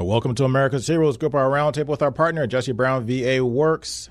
And welcome to America's Heroes Group, our roundtable with our partner, Jesse Brown VA Works.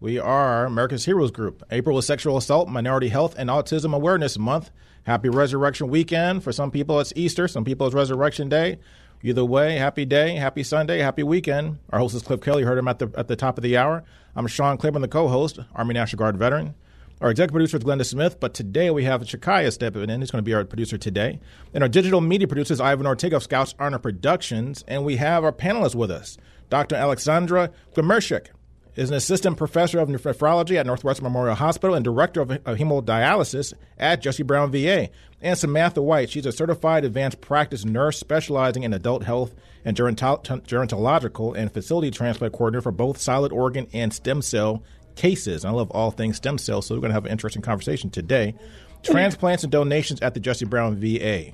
We are America's Heroes Group. April is Sexual Assault, Minority Health, and Autism Awareness Month. Happy Resurrection Weekend. For some people, it's Easter. Some people, it's Resurrection Day. Either way, happy day, happy Sunday, happy weekend. Our host is Cliff Kelly. You heard him at the, at the top of the hour. I'm Sean Claiborne, the co host, Army National Guard veteran. Our executive producer is Glenda Smith, but today we have Shakaya stepping in. He's going to be our producer today. And our digital media producer is Ivan Ortega of Scouts Honor Productions. And we have our panelists with us. Dr. Aleksandra Gmurczyk is an assistant professor of nephrology at Northwest Memorial Hospital and director of, of hemodialysis at Jesse Brown VA. And Samantha White, she's a certified advanced practice nurse specializing in adult health and gerontological and facility transplant coordinator for both solid organ and stem cell cases. I love all things stem cells, so we're going to have an interesting conversation today. Transplants and donations at the Jesse Brown VA.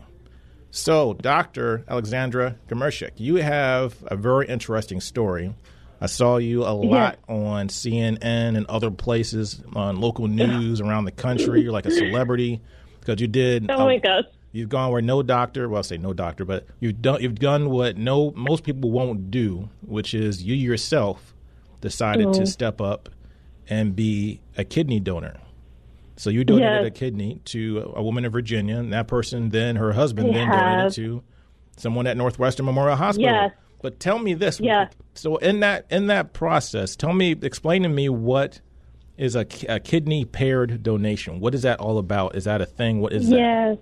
So, Dr. Aleksandra Gmurczyk, you have a very interesting story. I saw you a lot yeah. on CNN and other places on local news around the country. You're like a celebrity because you did. Oh my gosh! You've gone where no doctor, well, I say no doctor, but you've done you've done what no most people won't do, which is you yourself decided mm-hmm. to step up and be a kidney donor. So you donated yes. a kidney to a woman in Virginia, and that person then her husband then donated to someone at Northwestern Memorial Hospital. Yes. But tell me this. Yes. So in that in that process, tell me, explain to me what is a, a kidney paired donation. What is that all about? Is that a thing? What is that? Yes.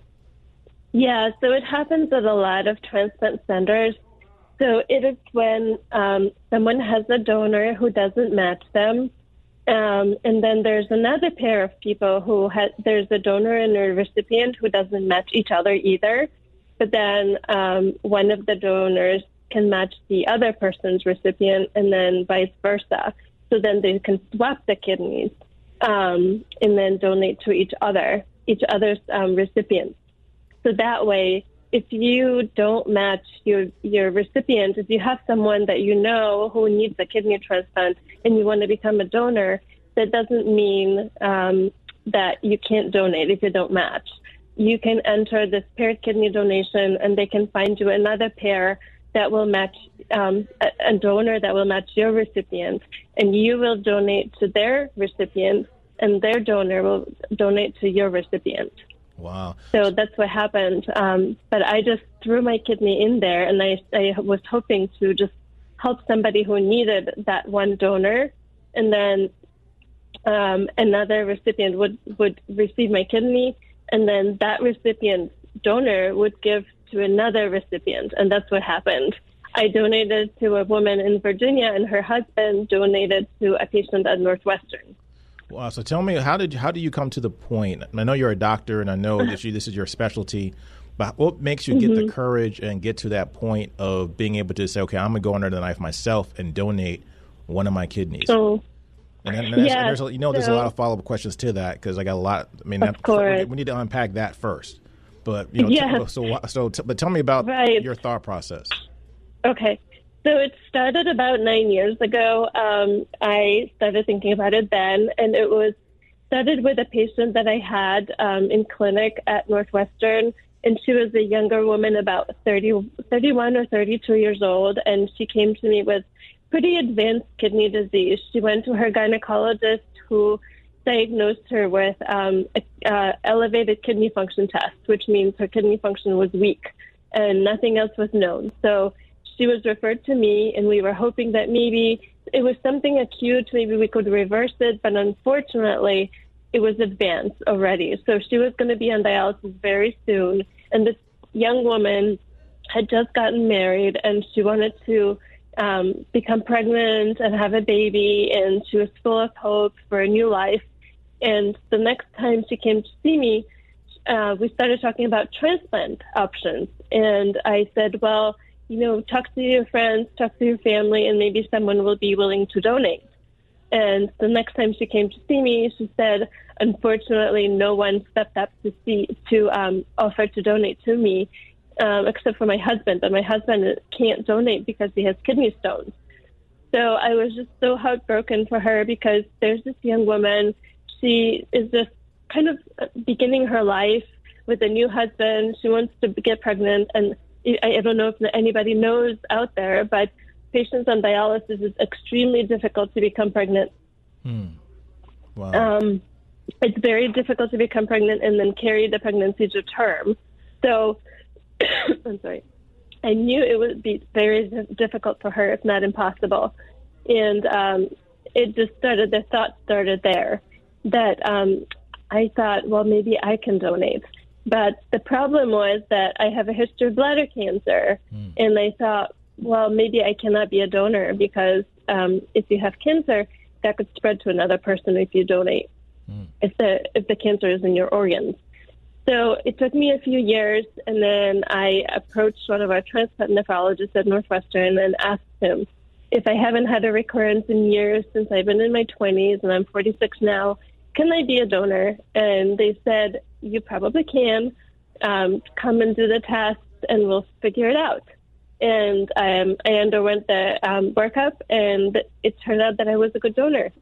Yeah. So it happens at a lot of transplant centers. So it is when um, someone has a donor who doesn't match them um, and then there's another pair of people who had, there's a donor and a recipient who doesn't match each other either. But then um, one of the donors can match the other person's recipient and then vice versa. So then they can swap the kidneys um, and then donate to each other, each other's um, recipients. So that way, if you don't match your your recipient, if you have someone that you know who needs a kidney transplant and you want to become a donor, that doesn't mean um, that you can't donate if you don't match. You can enter this paired kidney donation, and they can find you another pair that will match um, a, a donor that will match your recipient, and you will donate to their recipient, and their donor will donate to your recipient. Wow. So that's what happened. Um, but I just threw my kidney in there, and I, I was hoping to just help somebody who needed that one donor, and then um, another recipient would would receive my kidney, and then that recipient donor would give to another recipient, and that's what happened. I donated to a woman in Virginia, and her husband donated to a patient at Northwestern. Wow. So tell me, how did how do you come to the point? I know you're a doctor, and I know that you, this is your specialty. But what makes you mm-hmm. get the mm-hmm. courage and get to that point of being able to say, okay, I'm gonna go under the knife myself and donate one of my kidneys? So, and, and, and yeah, there's, you know, there's a lot of follow up questions to that because I got a lot. I mean, of course. we need to unpack that first. But you know, yeah. T- so so, t- but tell me about right. your thought process. Okay. So it started about nine years ago. Um, I started thinking about it then, and it was started with a patient that I had um, in clinic at Northwestern, and she was a younger woman, about 30, 31 or 32 years old, and she came to me with pretty advanced kidney disease. She went to her gynecologist, who diagnosed her with um, a, uh, elevated kidney function test, which means her kidney function was weak, and nothing else was known. So she was referred to me, and we were hoping that maybe it was something acute, maybe we could reverse it, but unfortunately, it was advanced already. So she was going to be on dialysis very soon, and this young woman had just gotten married, and she wanted to um, become pregnant and have a baby, and she was full of hope for a new life. And the next time she came to see me, uh, we started talking about transplant options, and I said, well you know, talk to your friends, talk to your family, and maybe someone will be willing to donate. And the next time she came to see me, she said, unfortunately, no one stepped up to see to um, offer to donate to me, um, except for my husband. But my husband can't donate because he has kidney stones. So I was just so heartbroken for her because there's this young woman. She is just kind of beginning her life with a new husband. She wants to get pregnant, and I, I don't know if anybody knows out there, but patients on dialysis is extremely difficult to become pregnant. Hmm. Wow. Um, it's very difficult to become pregnant and then carry the pregnancy to term. So, I'm sorry. I knew it would be very difficult for her, if not impossible. And um, it just started, the thought started there that um, I thought, well, maybe I can donate. But the problem was that I have a history of bladder cancer. Mm. And I thought, well, maybe I cannot be a donor because um, if you have cancer, that could spread to another person if you donate. Mm. If the if the cancer is in your organs. So it took me a few years, and then I approached one of our transplant nephrologists at Northwestern and asked him if I haven't had a recurrence in years since I've been in my 20s and I'm 46 now, can I be a donor? And they said, you probably can. Um, come and do the test, and we'll figure it out and um, I underwent the um, workup, and it turned out that I was a good donor.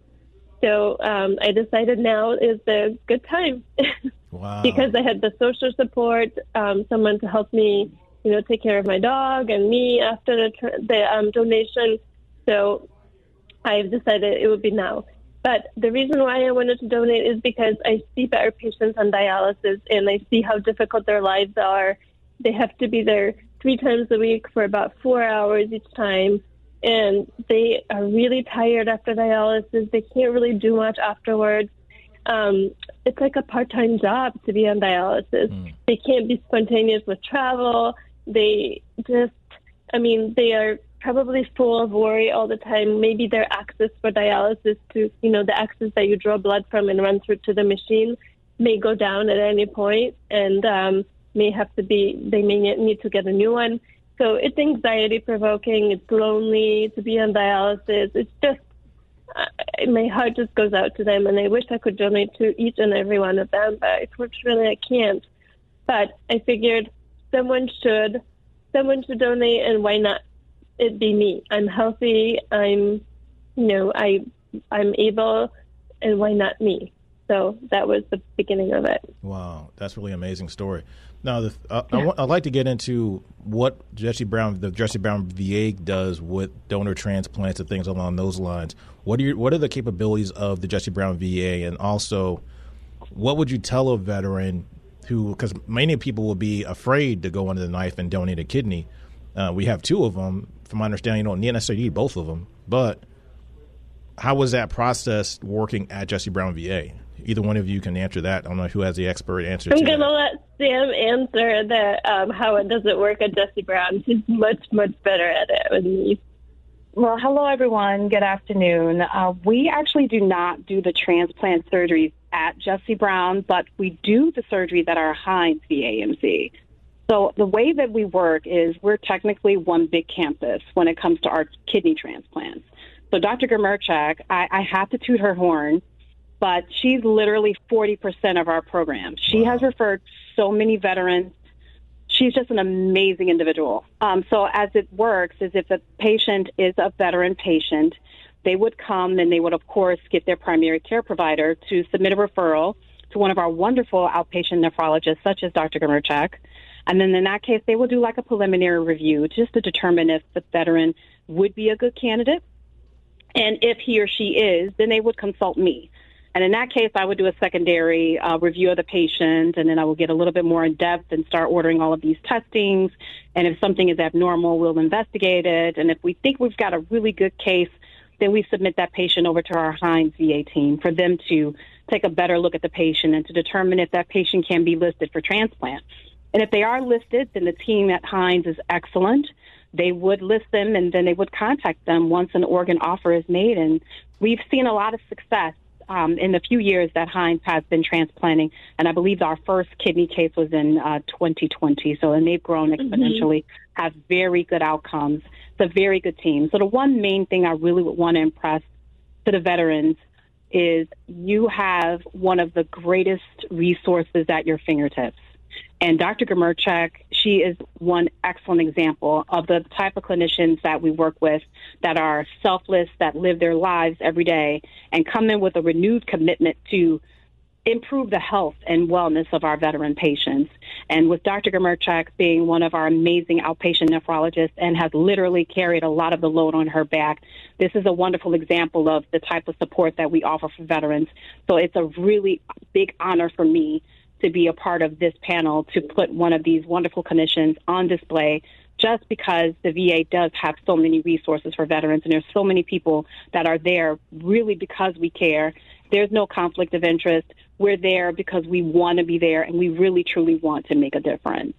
So um, I decided now is the good time wow. because I had the social support, um, someone to help me, you know, take care of my dog and me after the, the um, donation. So I've decided it would be now. But the reason why I wanted to donate is because I see better patients on dialysis and I see how difficult their lives are. They have to be there three times a week for about four hours each time. And they are really tired after dialysis. They can't really do much afterwards. Um, it's like a part time job to be on dialysis. Mm. They can't be spontaneous with travel. They just, I mean, they are probably full of worry all the time. Maybe their access for dialysis to, you know, the access that you draw blood from and run through to the machine may go down at any. And, um, may have to be, they may need to get a new one. So it's anxiety provoking. It's lonely to be on dialysis. It's just, uh, my heart just goes out to them, and I wish I could donate to each and every one of them, but unfortunately I can't. But I figured someone should, someone should donate, and why not it be me? I'm healthy. I'm, you know, I, I'm able, and why not me? So that was the beginning of it. Wow, that's really amazing story. Now, the, uh, yeah. I w- I'd like to get into what Jesse Brown, the Jesse Brown VA does with donor transplants and things along those lines. What are your, what are the capabilities of the Jesse Brown VA, and also, what would you tell a veteran who, because many people will be afraid to go under the knife and donate a kidney. Uh, we have two of them. From my understanding, you don't necessarily need both of them, but how was that process working at Jesse Brown VA? either one of you can answer that. I don't know who has the expert answer. I'm going to let Sam answer the um, how it doesn't work at Jesse Brown. He's much much better at it than me. Well, hello everyone. Good afternoon. Uh, we actually do not do the transplant surgeries at Jesse Brown, but we do the surgeries at our Hines VAMC. So the way that we work is we're technically one big campus when it comes to our kidney transplants. So Dr. Gmurczyk, I, I have to toot her horn but she's literally 40% of our program. She wow. has referred so many veterans. She's just an amazing individual. Um, so as it works is if a patient is a veteran patient, they would come and they would, of course, get their primary care provider to submit a referral to one of our wonderful outpatient nephrologists, such as Dr. Gmurczyk. And then in that case, they will do like a preliminary review just to determine if the veteran would be a good candidate. And if he or she is, then they would consult me. And in that case, I would do a secondary uh, review of the patient, and then I will get a little bit more in depth and start ordering all of these testings. And if something is abnormal, we'll investigate it. And if we think we've got a really good case, then we submit that patient over to our Hines VA team for them to take a better look at the patient and to determine if that patient can be listed for transplant. And if they are listed, then the team at Hines is excellent. They would list them and then they would contact them once an organ offer is made. And we've seen a lot of success um, in the few years that Hines has been transplanting, and I believe our first kidney case was in uh, 2020. So, and they've grown mm-hmm. exponentially, mm-hmm. have very good outcomes. It's a very good team. So, the one main thing I really would want to impress to the veterans is you have one of the greatest resources at your fingertips. And Dr. Gmurczyk, she is one excellent example of the type of clinicians that we work with that are selfless, that live their lives every day, and come in with a renewed commitment to improve the health and wellness of our veteran patients. And with Dr. Gmurczyk being one of our amazing outpatient nephrologists and has literally carried a lot of the load on her back, this is a wonderful example of the type of support that we offer for veterans. So it's a really big honor for me to be a part of this panel to put one of these wonderful clinicians on display just because the VA does have so many resources for veterans and there's so many people that are there really because we care. There's no conflict of interest. We're there because we want to be there and we really truly want to make a difference.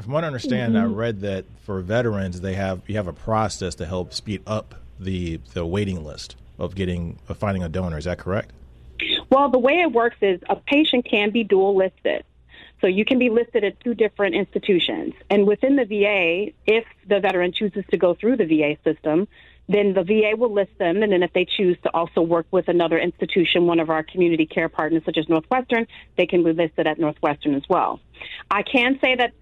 From what I understand, mm-hmm. I read that for veterans, they have you have a process to help speed up the the waiting list of getting of finding a donor. Is that correct? Well, the way it works is a patient can be dual listed. So you can be listed at two different institutions. And within the VA, if the veteran chooses to go through the VA system, then the VA will list them. And then if they choose to also work with another institution, one of our community care partners, such as Northwestern, they can be listed at Northwestern as well. I can say that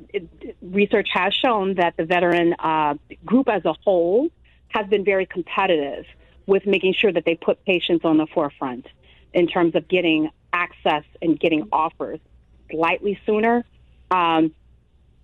research has shown that the veteran uh, group as a whole has been very competitive with making sure that they put patients on the forefront in terms of getting access and getting offers slightly sooner, um,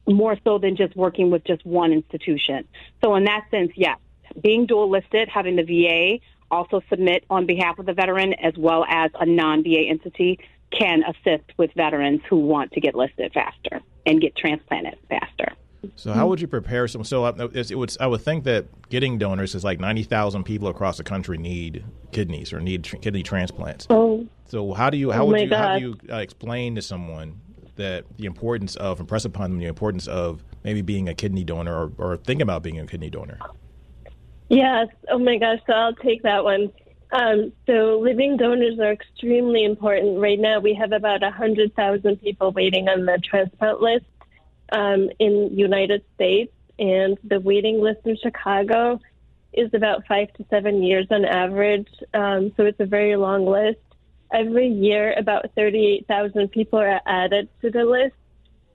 more so than just working with just one institution. So, in that sense, yes, being dual listed, having the VA also submit on behalf of the veteran as well as a non VA entity can assist with veterans who want to get listed faster and get transplanted faster. So how would you prepare some? So it would I would think that getting donors is like ninety thousand people across the country need kidneys or need tr- kidney transplants. Oh. So how do you how oh would you God. how do you uh, explain to someone that the importance of impress upon them the importance of maybe being a kidney donor or, or thinking about being a kidney donor? Yes. Oh my gosh. So I'll take that one. Um, so living donors are extremely important. Right now, we have about 100,000 people waiting on the transplant list um, in United States, and the waiting list in Chicago is about five to seven years on average. Um, so it's a very long list. Every year, about 38,000 people are added to the list,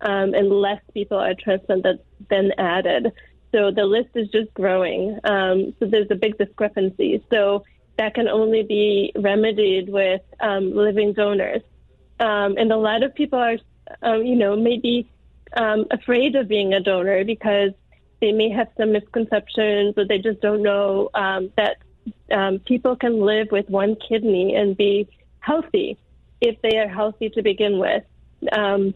um, and less people are transplanted than added. So the list is just growing. Um, so there's a big discrepancy. So that can only be remedied with um, living donors. Um, and a lot of people are, um, you know, maybe um, afraid of being a donor because they may have some misconceptions or they just don't know um, that um, people can live with one kidney and be healthy if they are healthy to begin with. Um,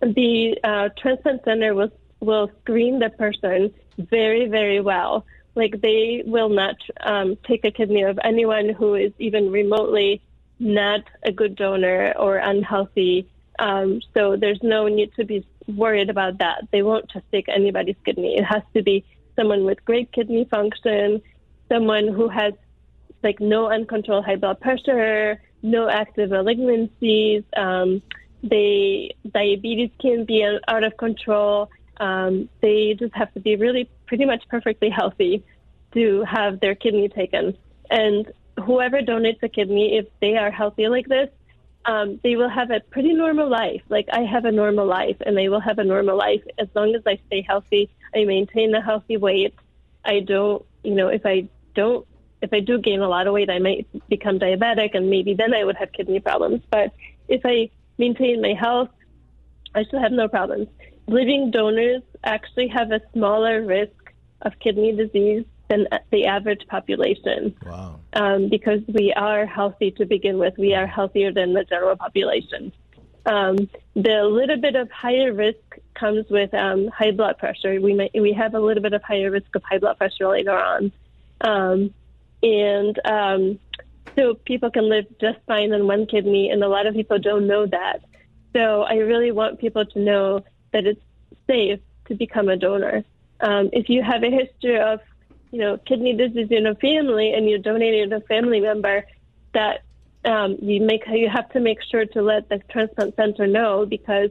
the uh, transplant center will will screen the person very very well. Like they will not um, take a kidney of anyone who is even remotely not a good donor or unhealthy. Um, so there's no need to be worried about that. They won't just take anybody's kidney. It has to be someone with great kidney function, someone who has like no uncontrolled high blood pressure, no active malignancies. Um, they diabetes can be out of control. Um, they just have to be really pretty much perfectly healthy to have their kidney taken. And whoever donates a kidney, if they are healthy like this, um, they will have a pretty normal life. Like I have a normal life, and they will have a normal life as long as I stay healthy. I maintain a healthy weight. I don't, you know, if I don't, if I do gain a lot of weight, I might become diabetic, and maybe then I would have kidney problems. But if I maintain my health, I should have no problems. Living donors actually have a smaller risk of kidney disease than the average population. Wow. Um, because we are healthy to begin with. We are healthier than the general population. Um, the little bit of higher risk comes with um, high blood pressure. We may, we have a little bit of higher risk of high blood pressure later on, um, and um, so people can live just fine on one kidney, and a lot of people don't know that. So I really want people to know that it's safe to become a donor. Um, if you have a history of you know, kidney disease in a family and you donated a family member, that um, you make you have to make sure to let the transplant center know because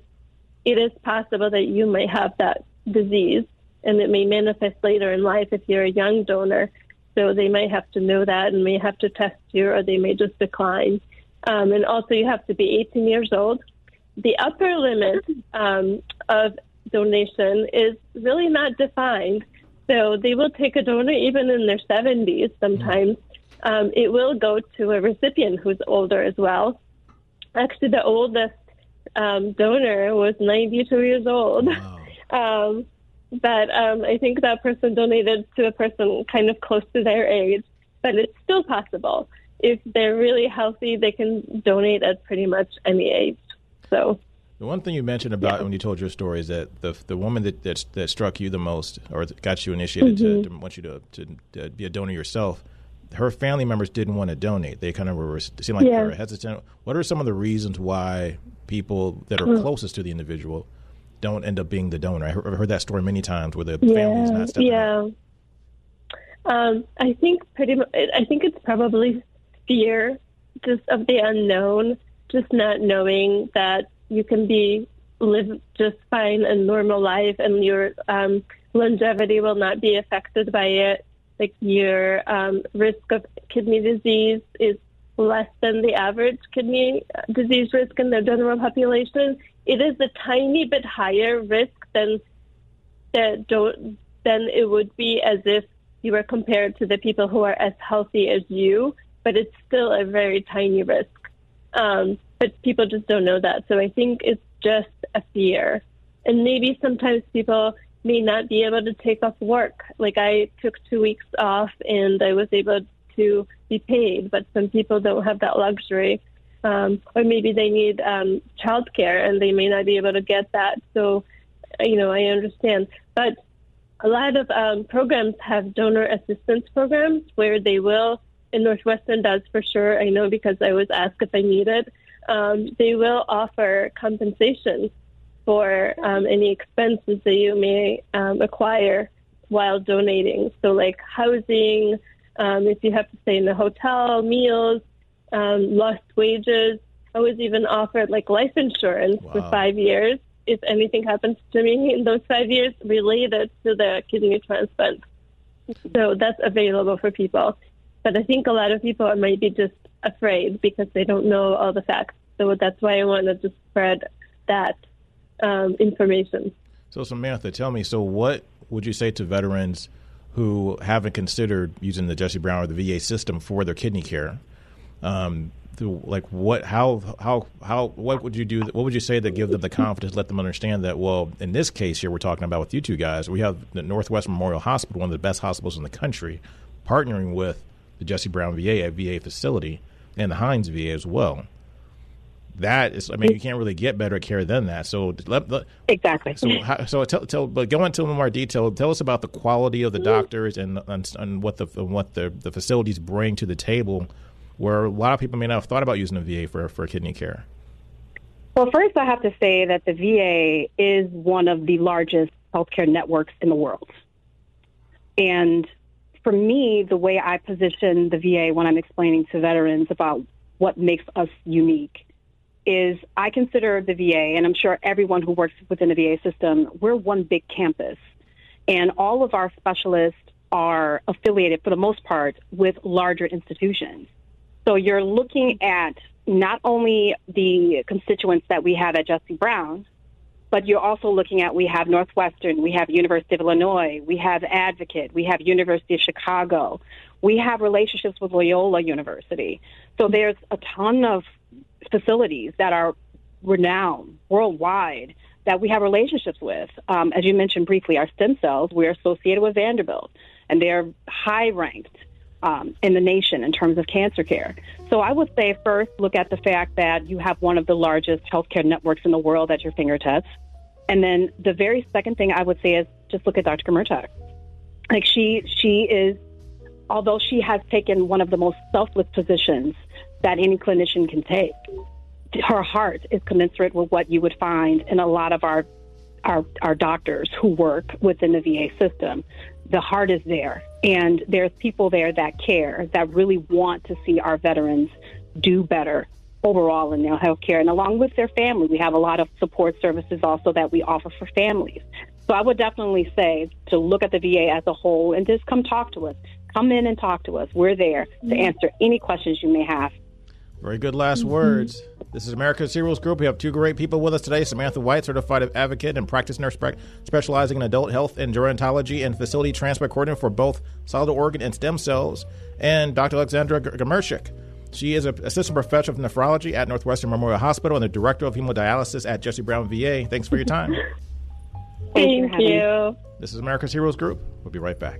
it is possible that you may have that disease and it may manifest later in life if you're a young donor. So they may have to know that and may have to test you or they may just decline. Um, and also, you have to be 18 years old. The upper limit um, of donation is really not defined. So they will take a donor even in their 70s sometimes. Um, it will go to a recipient who's older as well. Actually, the oldest um, donor was 92 years old. Wow. Um, but um, I think that person donated to a person kind of close to their age. But it's still possible. If they're really healthy, they can donate at pretty much any age. So the one thing you mentioned about yeah. when you told your story is that the the woman that that, that struck you the most or got you initiated mm-hmm. to, to, want you to, to, to be a donor yourself. Her family members didn't want to donate. They kind of were seemed like yeah. they were hesitant. What are some of the reasons why people that are mm. closest to the individual don't end up being the donor? I've heard that story many times where the yeah. family is not stepping yeah. up. Um, I think pretty much. I think it's probably fear, just of the unknown, just not knowing that you can be live just fine a normal life and your um, longevity will not be affected by it. Like your um, risk of kidney disease is less than the average kidney disease risk in the general population. It is a tiny bit higher risk than that don't than it would be as if you were compared to the people who are as healthy as you, but it's still a very tiny risk. Um, but people just don't know that. So I think it's just a fear. And maybe sometimes people may not be able to take off work. Like I took two weeks off and I was able to be paid, but some people don't have that luxury. Um, or maybe they need um, childcare and they may not be able to get that. So, you know, I understand. But a lot of um, programs have donor assistance programs where they will, and Northwestern does for sure. I know because I was asked if I needed um, they will offer compensation for um, any expenses that you may um, acquire while donating. So, like housing, um, if you have to stay in a hotel, meals, um, lost wages. I was even offered like life insurance wow. for five years if anything happens to me in those five years related to the kidney transplant. So that's available for people. But I think a lot of people might be just afraid because they don't know all the facts. So that's why I wanted to spread that um, information. So, Samantha, tell me, so what would you say to veterans who haven't considered using the Jesse Brown or the VA system for their kidney care? Um, like what how how how what would you do what would you say that give them the confidence let them understand that well in this case here we're talking about with you two guys we have the northwest memorial hospital one of the best hospitals in the country partnering with the jesse brown va a va facility and the hines va as well that is, I mean, you can't really get better care than that. So let, let, exactly. So, how, so tell, tell, but go into a more detail. Tell us about the quality of the mm-hmm. doctors and and, and what the what the the facilities bring to the table, where a lot of people may not have thought about using the VA for for kidney care. Well, first, I have to say that the VA is one of the largest healthcare networks in the world, and for me, the way I position the VA when I'm explaining to veterans about what makes us unique is I consider the VA, and I'm sure everyone who works within the VA system, we're one big campus. And all of our specialists are affiliated, for the most part, with larger institutions. So you're looking at not only the constituents that we have at Jesse Brown, but you're also looking at we have Northwestern, we have University of Illinois, we have Advocate, we have University of Chicago, we have relationships with Loyola University. So there's a ton of facilities that are renowned worldwide that we have relationships with. Um, as you mentioned briefly, our stem cells, we're associated with Vanderbilt, and they're high ranked um, in the nation in terms of cancer care. So I would say first look at the fact that you have one of the largest healthcare networks in the world at your fingertips. And then the very second thing I would say is just look at Dr. Murtagh. Like she, she is, although she has taken one of the most selfless positions that any clinician can take. Her heart is commensurate with what you would find in a lot of our our, our doctors who work within the VA system. The heart is there, and there's people there that care, that really want to see our veterans do better overall in their health care. And along with their family, we have a lot of support services also that we offer for families. So I would definitely say to look at the VA as a whole and just come talk to us. Come in and talk to us. We're there to mm-hmm. answer any questions you may have. Very good last mm-hmm. words. This is America's Heroes Group. We have two great people with us today Samantha White, certified advocate and practice nurse specializing in adult health and gerontology and facility transplant coordinator for both solid organ and stem cells, and Dr. Aleksandra Gmurczyk. She is an assistant professor of nephrology at Northwestern Memorial Hospital and the director of hemodialysis at Jesse Brown VA. Thanks for your time. Thank you. This is America's Heroes Group. We'll be right back.